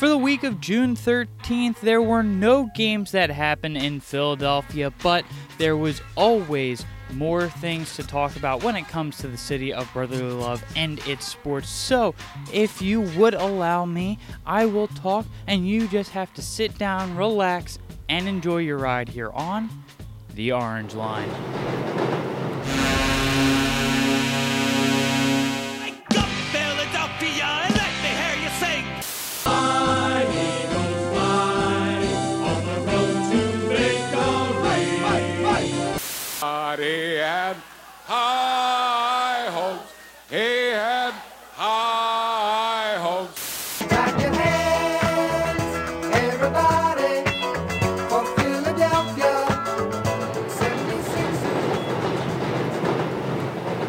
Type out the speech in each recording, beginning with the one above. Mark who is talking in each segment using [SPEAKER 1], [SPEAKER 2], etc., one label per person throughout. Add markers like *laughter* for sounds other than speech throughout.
[SPEAKER 1] For the week of June 13th, there were no games that happened in Philadelphia, but there was always more things to talk about when it comes to the city of brotherly love and its sports. So, if you would allow me, I will talk, and you just have to sit down, relax, and enjoy your ride here on the Orange Line.
[SPEAKER 2] Had high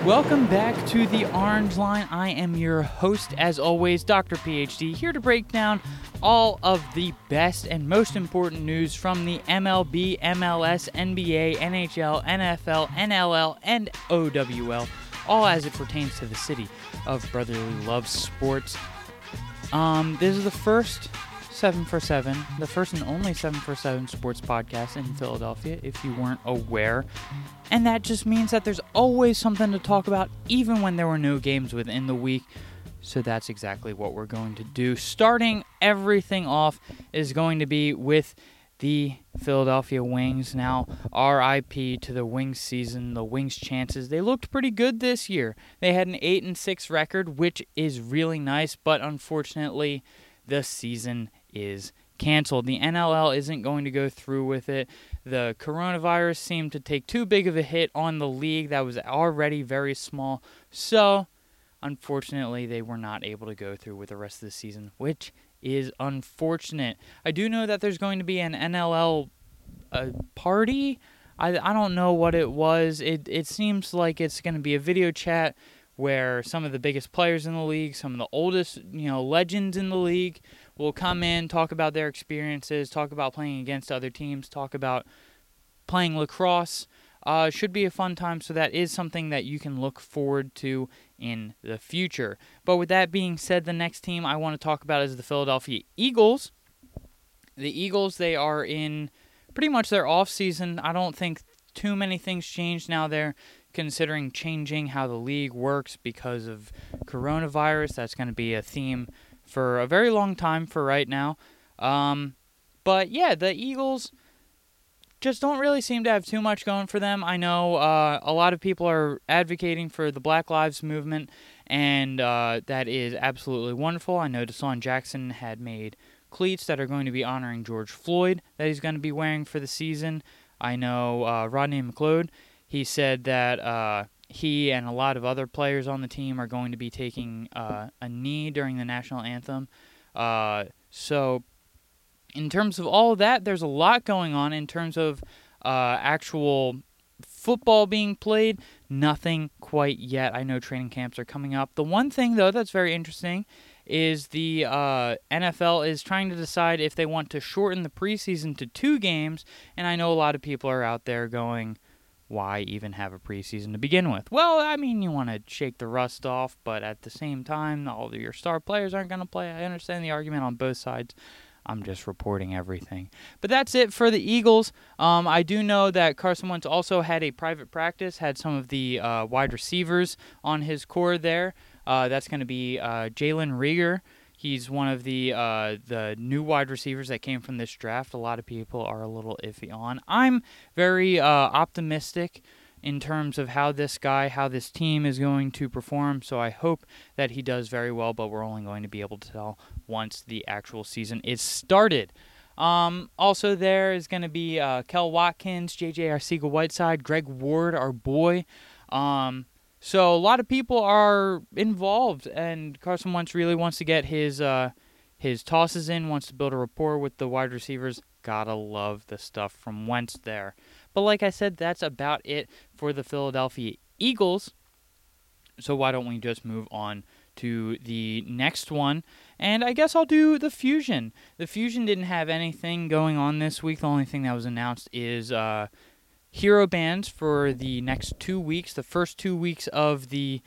[SPEAKER 1] Welcome back to the Orange Line. I am your host, as always, Docter PhD, here to break down all of the best and most important news from the MLB, MLS, NBA, NHL, NFL, NLL, and OWL, all as it pertains to the city of brotherly love sports. Um, this is the first 7 for 7, the first and only 7 for 7 sports podcast in Philadelphia, if you weren't aware. And that just means that there's always something to talk about, even when there were no games within the week. So that's exactly what we're going to do. Starting everything off is going to be with the Philadelphia Wings. Now, RIP to the Wings season, the Wings chances. They looked pretty good this year. They had an 8 and 6 record, which is really nice, but unfortunately, the season is canceled. The NLL isn't going to go through with it. The coronavirus seemed to take too big of a hit on the league that was already very small. So, unfortunately, they were not able to go through with the rest of the season, which is unfortunate. I do know that there's going to be an NLL uh, party. I, I don't know what it was. It it seems like it's going to be a video chat where some of the biggest players in the league, some of the oldest, you know, legends in the league will come in, talk about their experiences, talk about playing against other teams, talk about playing lacrosse. Uh, should be a fun time, so that is something that you can look forward to in the future. But with that being said, the next team I want to talk about is the Philadelphia Eagles. The Eagles, they are in pretty much their off season. I don't think too many things changed now there, considering changing how the league works because of coronavirus. That's going to be a theme for a very long time for right now. Um, but yeah, the Eagles just don't really seem to have too much going for them. I know uh, a lot of people are advocating for the Black Lives Movement, and uh, that is absolutely wonderful. I know DeSean Jackson had made cleats that are going to be honoring George Floyd that he's going to be wearing for the season. I know uh, Rodney McLeod, he said that uh, he and a lot of other players on the team are going to be taking uh, a knee during the national anthem. Uh, so in terms of all of that, there's a lot going on in terms of uh, actual football being played. Nothing quite yet. I know training camps are coming up. The one thing, though, that's very interesting is the uh, NFL is trying to decide if they want to shorten the preseason to two games. And I know a lot of people are out there going, why even have a preseason to begin with? Well, I mean, you want to shake the rust off, but at the same time, all of your star players aren't going to play. I understand the argument on both sides. I'm just reporting everything. But that's it for the Eagles. Um, I do know that Carson Wentz also had a private practice, had some of the uh, wide receivers on his core there. Uh, that's going to be uh, Jalen Reagor. He's one of the uh, the new wide receivers that came from this draft. A lot of people are a little iffy on. I'm very uh, optimistic in terms of how this guy, how this team is going to perform. So I hope that he does very well, but we're only going to be able to tell once the actual season is started. Um, also, there is going to be uh, Kel Watkins, JJ Arcega Whiteside, Greg Ward, our boy. Um, so a lot of people are involved, and Carson Wentz really wants to get his uh, his tosses in, wants to build a rapport with the wide receivers. Gotta love the stuff from Wentz there. But like I said, that's about it for the Philadelphia Eagles. So why don't we just move on to the next one? And I guess I'll do the Fusion. The Fusion didn't have anything going on this week. The only thing that was announced is uh, hero bands for the next two weeks. The first two weeks of the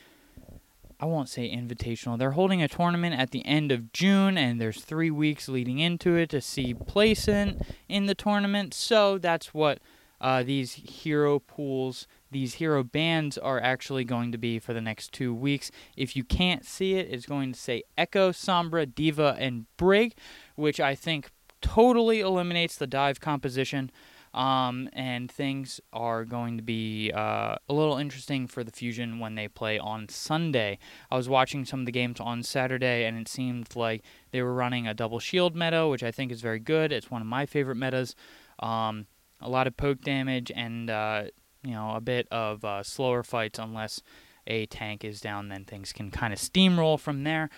[SPEAKER 1] I won't say invitational. They're holding a tournament at the end of June, and there's three weeks leading into it to see placement in the tournament. So that's what uh, these hero pools, these hero bands are actually going to be for the next two weeks. If you can't see it, it's going to say Echo, Sombra, D.Va, and Brig, which I think totally eliminates the dive composition. Um, and things are going to be uh, a little interesting for the Fusion when they play on Sunday. I was watching some of the games on Saturday, and it seemed like they were running a double shield meta, which I think is very good. It's one of my favorite metas. Um, a lot of poke damage and uh, you know a bit of uh, slower fights unless a tank is down. Then things can kind of steamroll from there.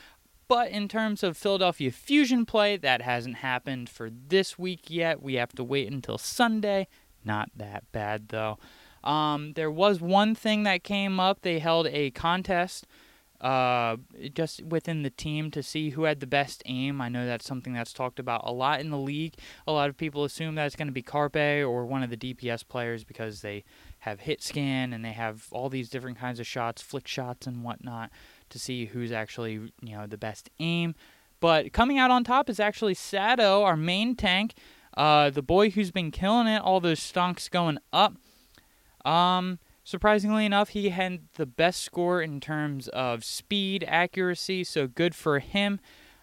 [SPEAKER 1] But in terms of Philadelphia Fusion play, that hasn't happened for this week yet. We have to wait until Sunday. Not that bad though. Um, there was one thing that came up. They held a contest uh, just within the team to see who had the best aim. I know that's something that's talked about a lot in the league. A lot of people assume that it's going to be Carpe or one of the DPS players because they have hit scan and they have all these different kinds of shots, flick shots and whatnot to see who's actually you know the best aim. But coming out on top is actually Sado, our main tank, uh, the boy who's been killing it. All those stonks going up. Um, Surprisingly enough, he had the best score in terms of speed, accuracy, so good for him.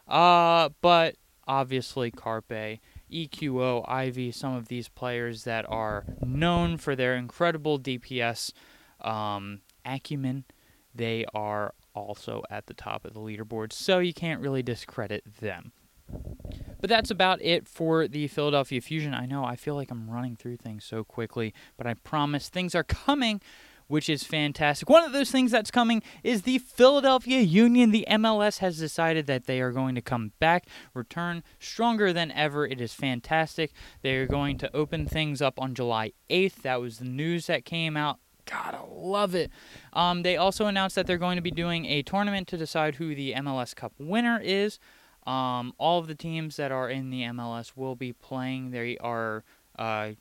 [SPEAKER 1] Uh, but obviously, Carpe, EQO, Ivy, some of these players that are known for their incredible DPS um, acumen, they are also at the top of the leaderboard, so you can't really discredit them. But that's about it for the Philadelphia Fusion. I know I feel like I'm running through things so quickly, but I promise things are coming, which is fantastic. One of those things that's coming is the Philadelphia Union. The MLS has decided that they are going to come back, return stronger than ever. It is fantastic. They are going to open things up on July 8th. That was the news that came out God, I love it. Um, they also announced that they're going to be doing a tournament to decide who the MLS Cup winner is. Um, all of the teams that are in the MLS will be playing. They are uh,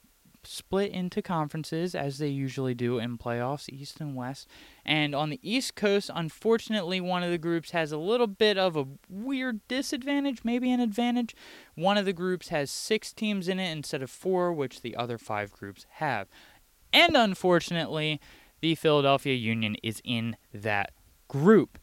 [SPEAKER 1] split into conferences as they usually do in playoffs, East and West. And on the East Coast, unfortunately, one of the groups has a little bit of a weird disadvantage, maybe an advantage. One of the groups has six teams in it instead of four, which the other five groups have. And unfortunately, the Philadelphia Union is in that group.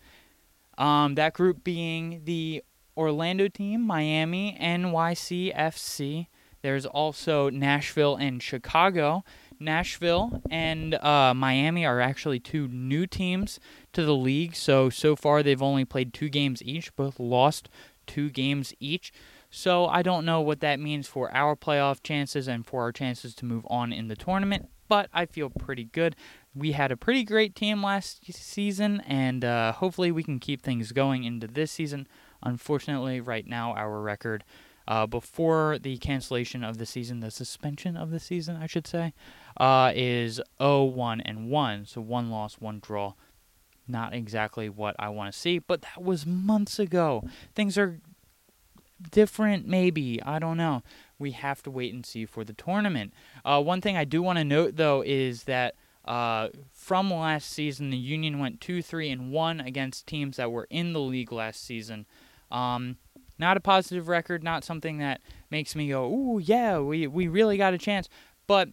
[SPEAKER 1] Um, that group being the Orlando team, Miami, NYCFC. There's also Nashville and Chicago. Nashville and uh, Miami are actually two new teams to the league. So, so far they've only played two games each, both lost two games each. So, I don't know what that means for our playoff chances and for our chances to move on in the tournament, but I feel pretty good. We had a pretty great team last season, and uh, hopefully we can keep things going into this season. Unfortunately, right now, our record uh, before the cancellation of the season, the suspension of the season, I should say, uh, is 0 1 and 1. So one loss, one draw. Not exactly what I want to see, but that was months ago. Things are different, maybe. I don't know. We have to wait and see for the tournament. Uh, one thing I do want to note, though, is that. Uh, from last season, the Union went two, three, and one against teams that were in the league last season. Um, not a positive record, not something that makes me go, "Ooh, yeah, we we really got a chance." But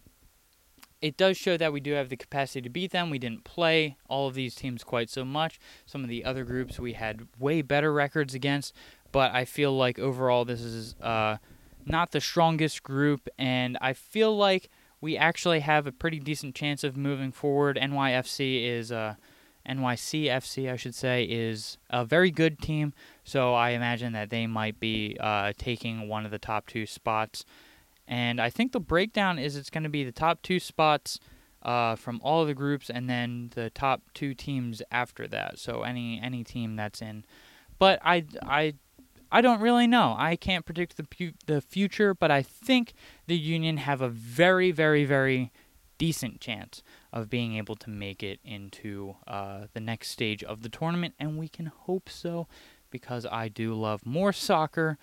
[SPEAKER 1] it does show that we do have the capacity to beat them. We didn't play all of these teams quite so much. Some of the other groups we had way better records against, but I feel like overall this is uh, not the strongest group, and I feel like we actually have a pretty decent chance of moving forward. NYFC is uh, NYCFC, I should say, is a very good team. So I imagine that they might be uh, taking one of the top two spots. And I think the breakdown is it's going to be the top two spots uh, from all the groups, and then the top two teams after that. So any any team that's in. But I I I don't really know. I can't predict the pu- the future, but I think the Union have a very very very decent chance of being able to make it into uh, the next stage of the tournament, and we can hope so because I do love more soccer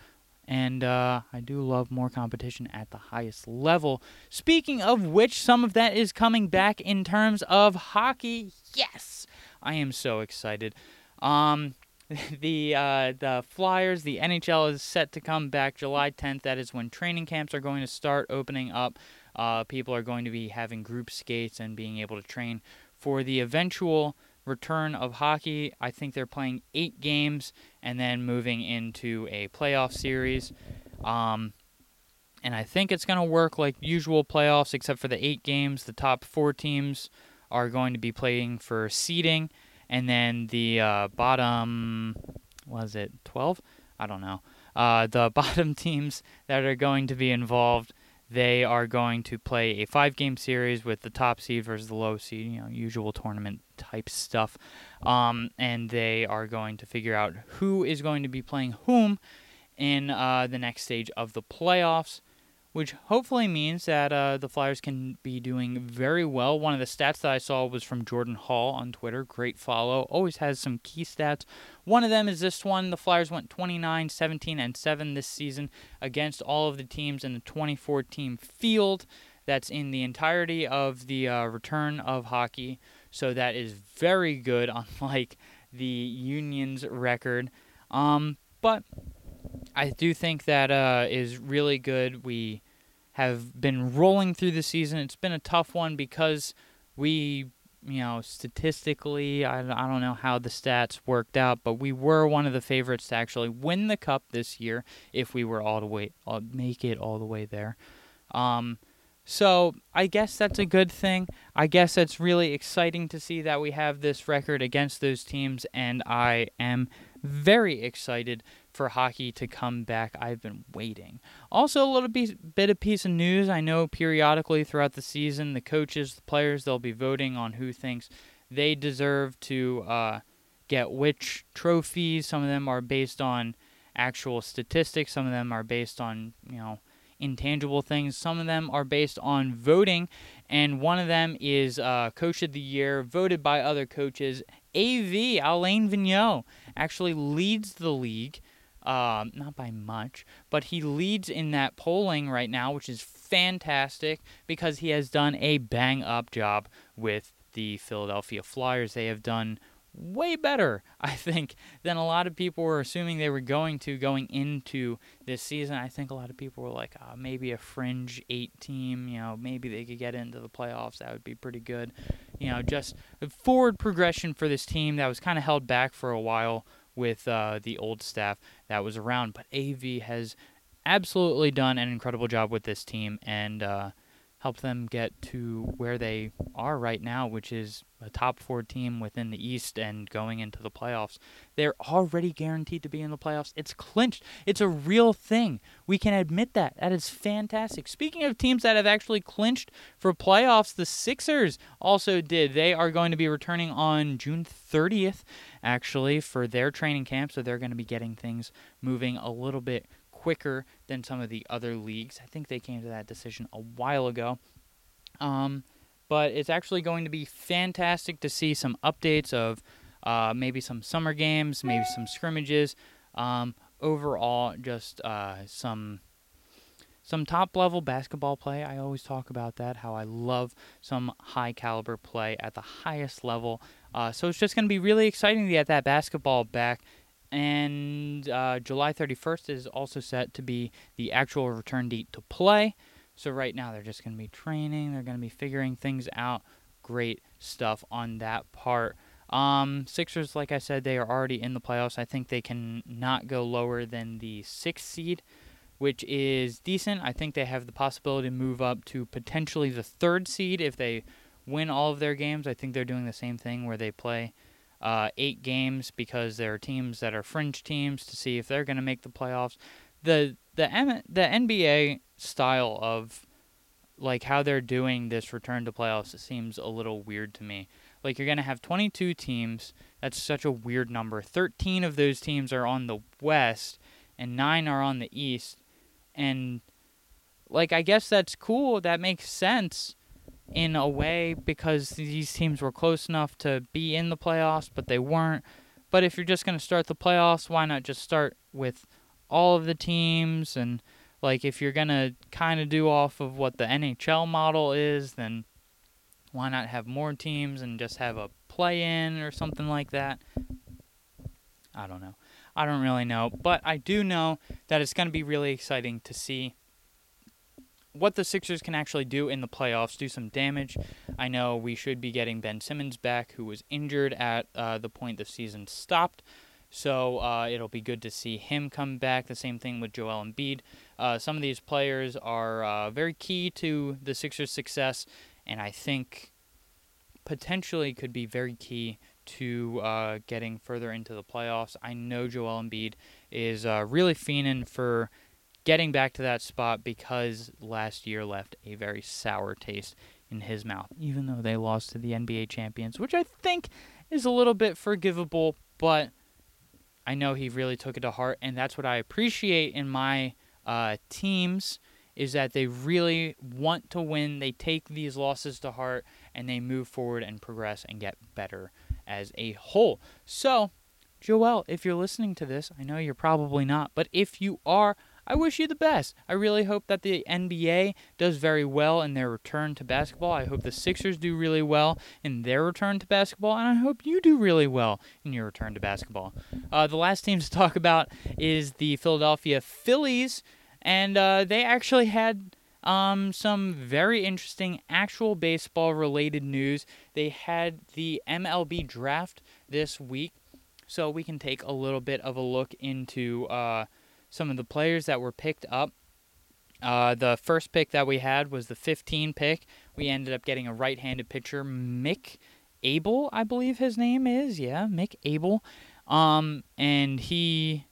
[SPEAKER 1] and uh, I do love more competition at the highest level. Speaking of which, some of that is coming back in terms of hockey. Yes, I am so excited. Um, *laughs* the uh, the Flyers, the NHL is set to come back July 10th. That is when training camps are going to start opening up. Uh, people are going to be having group skates and being able to train for the eventual return of hockey. I think they're playing eight games and then moving into a playoff series. Um, and I think it's going to work like usual playoffs, except for the eight games. The top four teams are going to be playing for seeding, and then the uh, bottom, was it 12? I don't know. Uh, the *laughs* bottom teams that are going to be involved, they are going to play a five game series with the top seed versus the low seed, you know, usual tournament type stuff. Um, and they are going to figure out who is going to be playing whom in uh, the next stage of the playoffs which hopefully means that uh, the Flyers can be doing very well. One of the stats that I saw was from Jordan Hall on Twitter. Great follow. Always has some key stats. One of them is this one. The Flyers went 29, 17, and 7 this season against all of the teams in the 24-team field. That's in the entirety of the uh, return of hockey. So that is very good, *laughs* unlike the Union's record. Um, but I do think that uh, is really good. We have been rolling through the season. It's been a tough one because we, you know, statistically, I, I don't know how the stats worked out, but we were one of the favorites to actually win the cup this year if we were all the way, make it all the way there. Um, so I guess that's a good thing. I guess it's really exciting to see that we have this record against those teams, and I am very excited for hockey to come back. I've been waiting. Also, a little bit, of piece of news. I know periodically throughout the season, the coaches, the players, they'll be voting on who thinks they deserve to uh, get which trophies. Some of them are based on actual statistics. Some of them are based on you know intangible things. Some of them are based on voting, and one of them is uh, Coach of the Year, voted by other coaches. AV Alain Vigneault actually leads the league um, not by much, but he leads in that polling right now, which is fantastic because he has done a bang up job with the Philadelphia Flyers. They have done way better, *laughs* I think, than a lot of people were assuming they were going to going into this season. I think a lot of people were like, oh, maybe a fringe eight team, you know, maybe they could get into the playoffs. That would be pretty good. You know, just forward progression for this team that was kind of held back for a while with uh, the old staff that was around. But AV has absolutely done an incredible job with this team and uh, helped them get to where they are right now, which is a top four team within the East and going into the playoffs. They're already guaranteed to be in the playoffs. It's clinched. It's a real thing. We can admit that. That is fantastic. Speaking of teams that have actually clinched for playoffs, the Sixers also did. They are going to be returning on June 30th, actually, for their training camp. So they're going to be getting things moving a little bit quicker than some of the other leagues. I think they came to that decision a while ago. Um, but it's actually going to be fantastic to see some updates of uh, maybe some summer games, maybe some scrimmages. Um, overall, just uh, some some top level basketball play. I always talk about that, how I love some high caliber play at the highest level. Uh, so it's just going to be really exciting to get that basketball back and uh, July 31st is also set to be the actual return date to play. So right now they're just going to be training. They're going to be figuring things out. Great stuff on that part. Um, Sixers, like I said, they are already in the playoffs. I think they can not go lower than the sixth seed, which is decent. I think they have the possibility to move up to potentially the third seed if they win all of their games. I think they're doing the same thing where they play uh, eight games because there are teams that are fringe teams to see if they're going to make the playoffs. The the M- the NBA style of like how they're doing this return to playoffs seems a little weird to me. Like you're going to have 22 teams. That's such a weird number. 13 of those teams are on the west and 9 are on the east. And like I guess that's cool. That makes sense in a way because these teams were close enough to be in the playoffs, but they weren't. But if you're just going to start the playoffs, why not just start with all of the teams? And like if you're going to kind of do off of what the NHL model is, then why not have more teams and just have a play in or something like that? I don't know. I don't really know, but I do know that it's going to be really exciting to see what the Sixers can actually do in the playoffs, do some damage. I know we should be getting Ben Simmons back, who was injured at uh, the point the season stopped. So uh, it'll be good to see him come back. The same thing with Joel Embiid. Uh, some of these players are uh, very key to the Sixers' success, and I think potentially could be very key to uh, getting further into the playoffs. I know Joel Embiid is uh, really fiending for getting back to that spot because last year left a very sour taste in his mouth, even though they lost to the NBA champions, which I think is a little bit forgivable, but I know he really took it to heart, and that's what I appreciate in my uh, teams is that they really want to win. They take these losses to heart and they move forward and progress and get better as a whole. So, Joel, if you're listening to this, I know you're probably not, but if you are, I wish you the best. I really hope that the NBA does very well in their return to basketball. I hope the Sixers do really well in their return to basketball, and I hope you do really well in your return to basketball. Uh, the last team to *laughs* talk about is the Philadelphia Phillies, and uh, they actually had um, some very interesting actual baseball related news. They had the MLB draft this week, so we can take a little bit of a look into. Uh, some of the players that were picked up. Uh, the first pick that we had was the 15 pick. We ended up getting a right-handed pitcher, Mick Abel, I believe his name is. Yeah, Mick Abel. Um, and he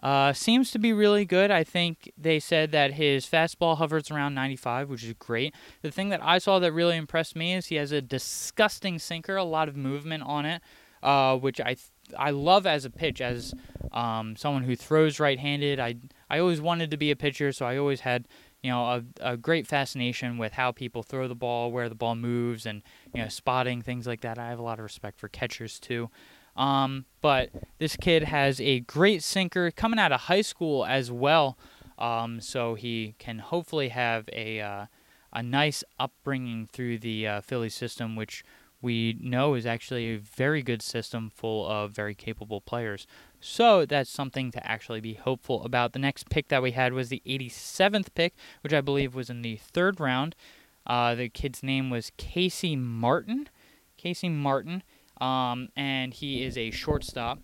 [SPEAKER 1] uh, seems to be really good. I think they said that his fastball hovers around 95, which is great. The thing that I saw that really impressed me is he has a disgusting sinker, a lot of movement on it, uh, which I th- I love as a pitch as um, someone who throws right-handed. I I always wanted to be a pitcher, so I always had you know a, a great fascination with how people throw the ball, where the ball moves, and you know spotting things like that. I have a lot of respect for catchers too. Um, but this kid has a great sinker coming out of high school as well, um, so he can hopefully have a uh, a nice upbringing through the uh, Philly system, which we know is actually a very good system full of very capable players. So that's something to actually be hopeful about. The next pick that we had was the 87th pick, which I believe was in the third round. Uh, the kid's name was Casey Martin. Casey Martin, um, and he is a shortstop.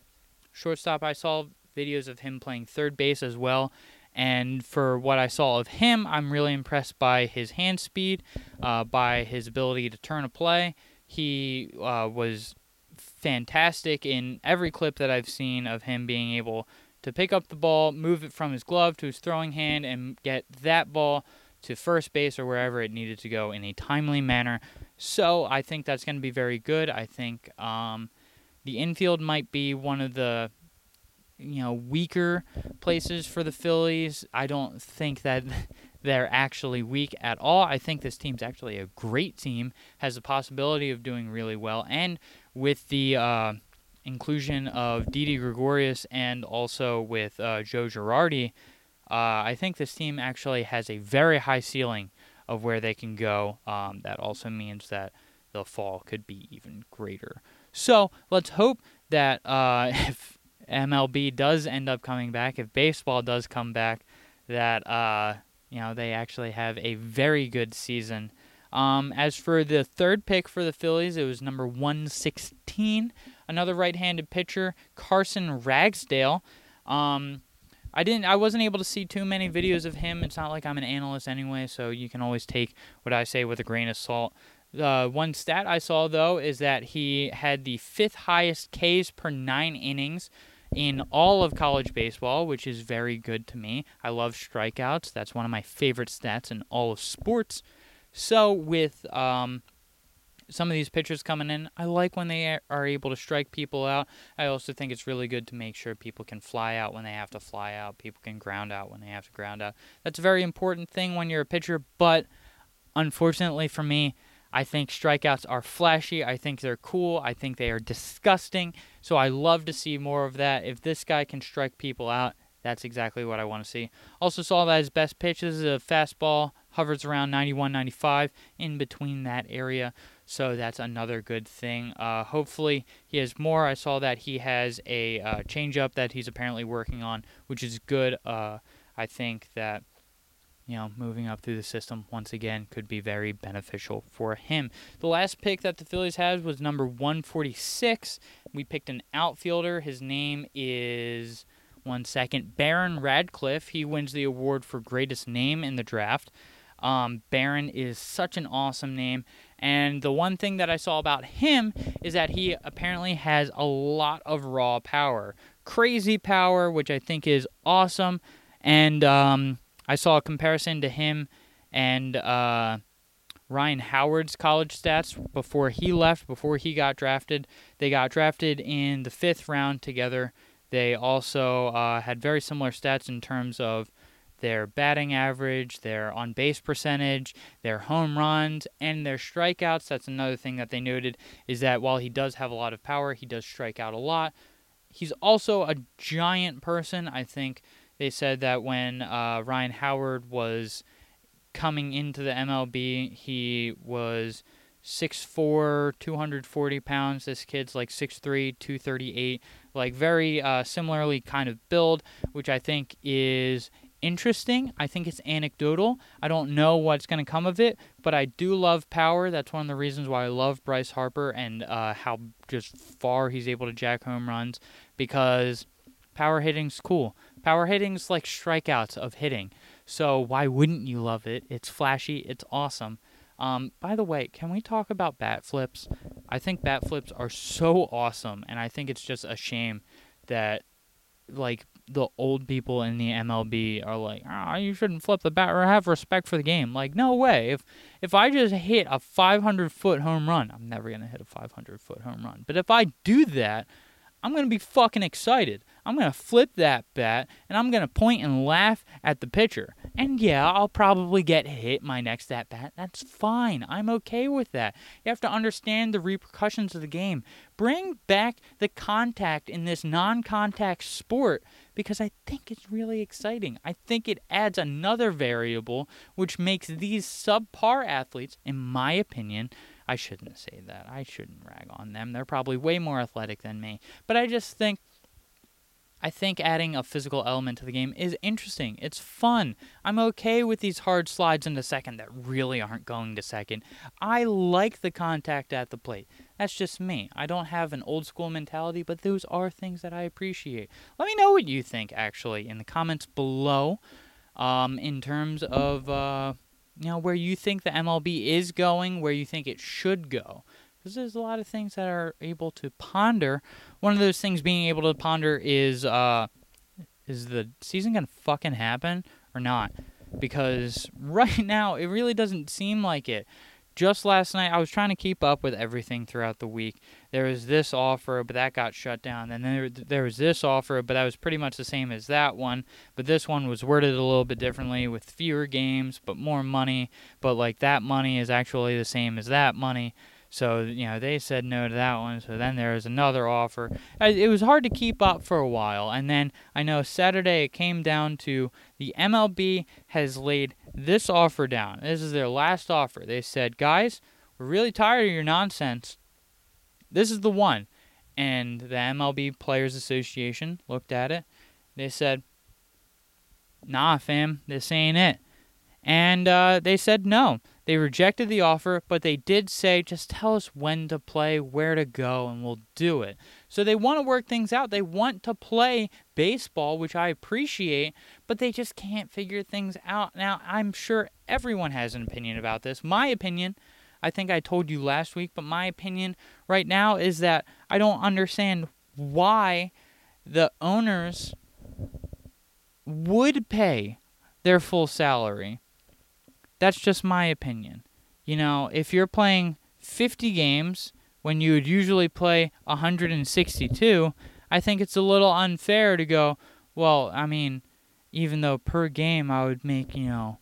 [SPEAKER 1] Shortstop, I saw videos of him playing third base as well. And for what I saw of him, I'm really impressed by his hand speed, uh, by his ability to turn a play, he uh, was fantastic in every clip that I've seen of him being able to pick up the ball, move it from his glove to his throwing hand, and get that ball to first base or wherever it needed to go in a timely manner. So I think that's going to be very good. I think um, the infield might be one of the you know weaker places for the Phillies. I don't think that they're actually weak at all. I think this team's actually a great team, has the possibility of doing really well, and with the uh, inclusion of Didi Gregorius and also with uh, Joe Girardi, uh, I think this team actually has a very high ceiling of where they can go. Um, that also means that the fall could be even greater. So let's hope that uh, *laughs* if MLB does end up coming back, if baseball does come back, that uh, you know, they actually have a very good season. Um, as for the third pick for the Phillies, it was number 116. Another right-handed pitcher, Carson Ragsdale. Um, I didn't. I wasn't able to see too many videos of him. It's not like I'm an analyst anyway, so you can always take what I say with a grain of salt. Uh, one stat I saw though is that he had the fifth highest Ks per nine innings in all of college baseball, which is very good to me. I love strikeouts. That's one of my favorite stats in all of sports. So with um, some of these pitchers coming in, I like when they are able to strike people out. I also think it's really good to make sure people can fly out when they have to fly out. People can ground out when they have to ground out. That's a very important thing when you're a pitcher, but unfortunately for me, I think strikeouts are flashy. I think they're cool. I think they are disgusting. So I love to see more of that. If this guy can strike people out, that's exactly what I want to see. Also saw that his best pitch is a fastball hovers around 91, 95, in between that area. So that's another good thing. Uh, hopefully, he has more. I saw that he has a uh, changeup that he's apparently working on, which is good. Uh, I think that you know, moving up through the system once again could be very beneficial for him. The last pick that the Phillies had was number 146. We picked an outfielder. His name is one second, Baron Radcliffe. He wins the award for greatest name in the draft. Um, Baron is such an awesome name. And the one thing that I saw about him is that he apparently has a lot of raw power. Crazy power, which I think is awesome. And um, I saw a comparison to him and uh, Ryan Howard's college stats before he left, before he got drafted. They got drafted in the fifth round together. They also uh, had very similar stats in terms of their batting average, their on base percentage, their home runs, and their strikeouts. That's another thing that they noted is that while he does have a lot of power, he does strike out a lot. He's also a giant person. I think they said that when uh, Ryan Howard was coming into the MLB, he was 6'4", 240 pounds. This kid's like 6'3", 238. Like very uh, similarly kind of build, which I think is interesting. I think it's anecdotal. I don't know what's going to come of it, but I do love power. That's one of the reasons why I love Bryce Harper and uh, how just far he's able to jack home runs because power hitting's cool. Power hitting's like strikeouts of hitting. So why wouldn't you love it? It's flashy. It's awesome. Um, by the way, can we talk about bat flips? I think bat flips are so awesome, and I think it's just a shame that like the old people in the MLB are like, ah, you shouldn't flip the bat or have respect for the game. Like, no way. If if I just hit a 500 foot home run, I'm never gonna hit a 500 foot home run. But if I do that, I'm gonna be fucking excited. I'm going to flip that bat and I'm going to point and laugh at the pitcher. And yeah, I'll probably get hit my next at bat. That's fine. I'm okay with that. You have to understand the repercussions of the game. Bring back the contact in this non contact sport because I think it's really exciting. I think it adds another variable which makes these subpar athletes, in my opinion, I shouldn't say that. I shouldn't rag on them. They're probably way more athletic than me. But I just think I think adding a physical element to the game is interesting. It's fun. I'm okay with these hard slides into second that really aren't going to second. I like the contact at the plate. That's just me. I don't have an old school mentality, but those are things that I appreciate. Let me know what you think, actually, in the comments below um, in terms of. Uh, you know where you think the MLB is going, where you think it should go because there's a lot of things that are able to ponder. One of those things being able to ponder is uh, is the season gonna fucking happen or not? Because *laughs* right now it really doesn't seem like it. Just last night, I was trying to keep up with everything throughout the week. There was this offer, but that got shut down. And then there, there was this offer, but that was pretty much the same as that one. But this one was worded a little bit differently with fewer games, but more money. But like that money is actually the same as that money. So, you know, they said no to that one. So then there was another offer. It was hard to keep up for a while. And then I know Saturday it came down to the MLB has laid this offer down. This is their last offer. They said, guys, we're really tired of your nonsense. This is the one. And the MLB Players Association looked at it. They said, nah, fam, this ain't it. And uh, they said no. They rejected the offer, but they did say, just tell us when to play, where to go, and we'll do it. So they want to work things out. They want to play baseball, which I appreciate, but they just can't figure things out. Now, I'm sure everyone has an opinion about this. My opinion, I think I told you last week, but my opinion right now is that I don't understand why the owners would pay their full salary that's just my opinion. You know, if you're playing 50 games when you would usually play 162, I think it's a little unfair to go, well, I mean, even though per game I would make, you know,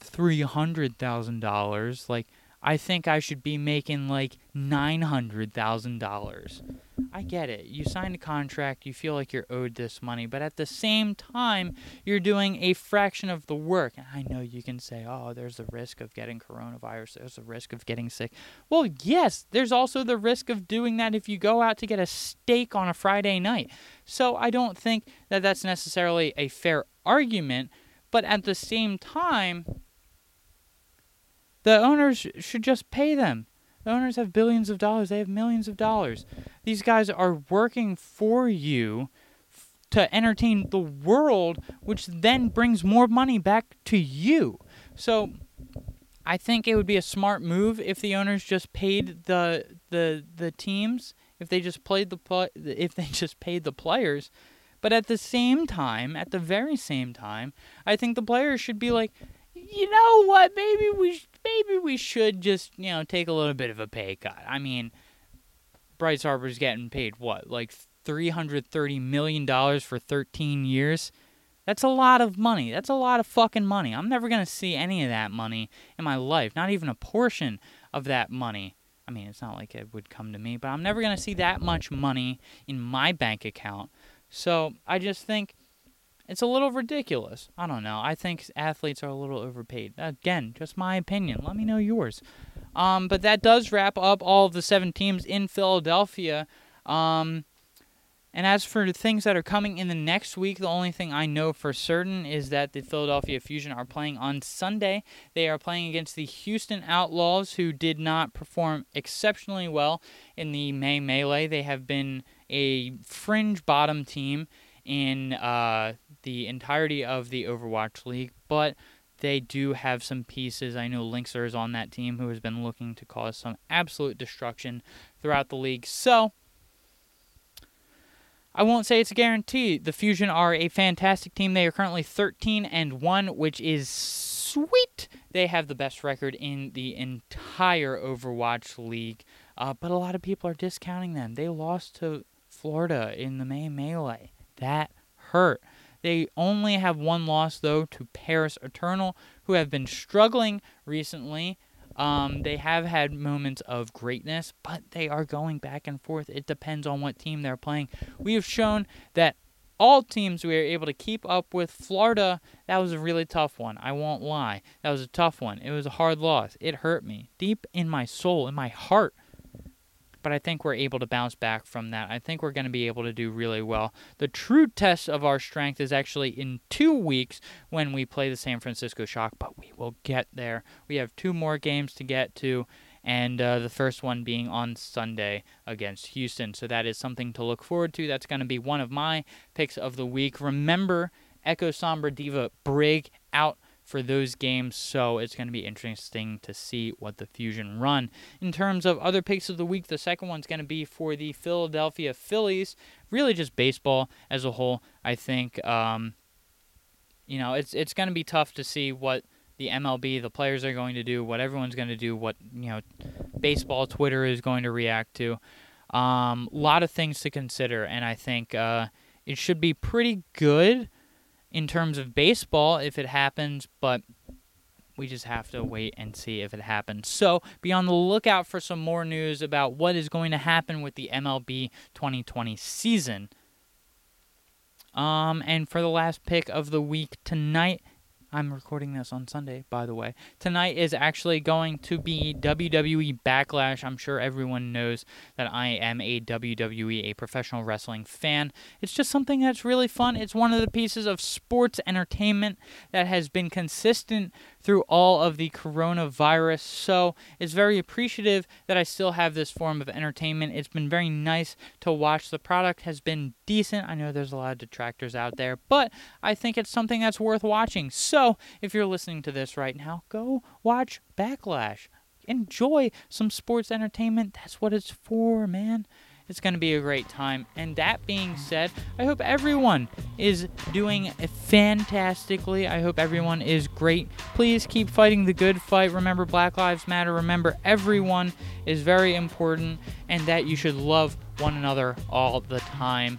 [SPEAKER 1] $300,000, like, I think I should be making like $900,000. I get it. You signed a contract, you feel like you're owed this money, but at the same time, you're doing a fraction of the work. And I know you can say, oh, there's the risk of getting coronavirus, there's the risk of getting sick. Well, yes, there's also the risk of doing that if you go out to get a steak on a Friday night. So I don't think that that's necessarily a fair argument, but at the same time, the owners should just pay them. The owners have billions of dollars, they have millions of dollars. These guys are working for you to entertain the world, which then brings more money back to you. So I think it would be a smart move if the owners just paid the the the teams, if they just played the pl- *laughs* if they just paid the players. But at the same time, at the very same time, I think the players should be like, you know what? Maybe we sh- maybe we should just you know take a little bit of a pay cut. I mean, Bryce Harper's getting paid what like three hundred thirty million dollars for thirteen years. That's a lot of money. That's a lot of fucking money. I'm never gonna see any of that money in my life. Not even a portion of that money. I mean, it's not like it would come to me, but I'm never gonna see that much money in my bank account. So I just think it's a little ridiculous. I don't know. I think athletes are a little overpaid. Again, just my opinion. Let me know yours. Um, but that does wrap up all of the seven teams in Philadelphia. Um, and as for the things that are coming in the next week, the only thing I know for certain is that the Philadelphia Fusion are playing on Sunday. They are playing against the Houston Outlaws, who did not perform exceptionally well in the May Melee. They have been a fringe bottom team in uh, the entirety of the Overwatch League, but they do have some pieces. I know Linkzr is on that team who has been looking to cause some absolute destruction throughout the league. So, I won't say it's a guarantee. The Fusion are a fantastic team. They are currently 13 and 1, which is sweet. They have the best record in the entire Overwatch League. Uh, but a lot of people are discounting them. They lost to Florida in the May Melee. That hurt. They only have one loss, though, to Paris Eternal, who have been struggling recently. Um, they have had moments of greatness, but they are going back and forth. It depends on what team they're playing. We have shown that all teams we are able to keep up with. Florida, that was a really tough one. I won't lie. That was a tough one. It was a hard loss. It hurt me deep in my soul, in my heart. But I think we're able to bounce back from that. I think we're going to be able to do really well. The true test of our strength is actually in two weeks when we play the San Francisco Shock, but we will get there. We have two more games to get to, and uh, the first one being on Sunday against Houston. So that is something to look forward to. That's going to be one of my picks of the week. Remember, Echo Sombra D.Va Brig out for those games, so it's going to be interesting to see what the Fusion run. In terms of other picks of the week, the second one's going to be for the Philadelphia Phillies. Really, just baseball as a whole. I think, um, you know, it's it's going to be tough to see what the MLB, the players are going to do, what everyone's going to do, what you know, baseball Twitter is going to react to. A um, lot of things to consider, and I think uh, it should be pretty good in terms of baseball if it happens, but we just have to wait and see if it happens. So be on the lookout for some more news about what is going to happen with the MLB 2020 season. Um, and for the last pick of the week tonight, I'm recording this on Sunday, by the way. Tonight is actually going to be WWE Backlash. I'm sure everyone knows that I am a WWE, a professional wrestling fan. It's just something that's really fun. It's one of the pieces of sports entertainment that has been consistent through all of the coronavirus. So it's very appreciative that I still have this form of entertainment. It's been very nice to watch. The product has been decent. I know there's a lot of detractors out there, but I think it's something that's worth watching. So if you're listening to this right now, go watch Backlash. Enjoy some sports entertainment. That's what it's for, man. It's going to be a great time. And that being said, I hope everyone is doing fantastically. I hope everyone is great. Please keep fighting the good fight. Remember, Black Lives Matter. Remember, everyone is very important and that you should love one another all the time.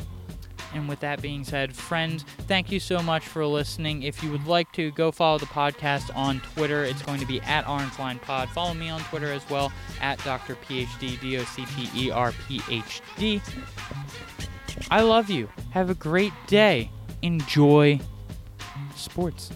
[SPEAKER 1] And with that being said, friends, thank you so much for listening. If you would like to, go follow the podcast on Twitter. It's going to be at Orange Line Pod. Follow me on Twitter as well at Docter PhD, D O C T E R P H D. I love you. Have a great day. Enjoy sports.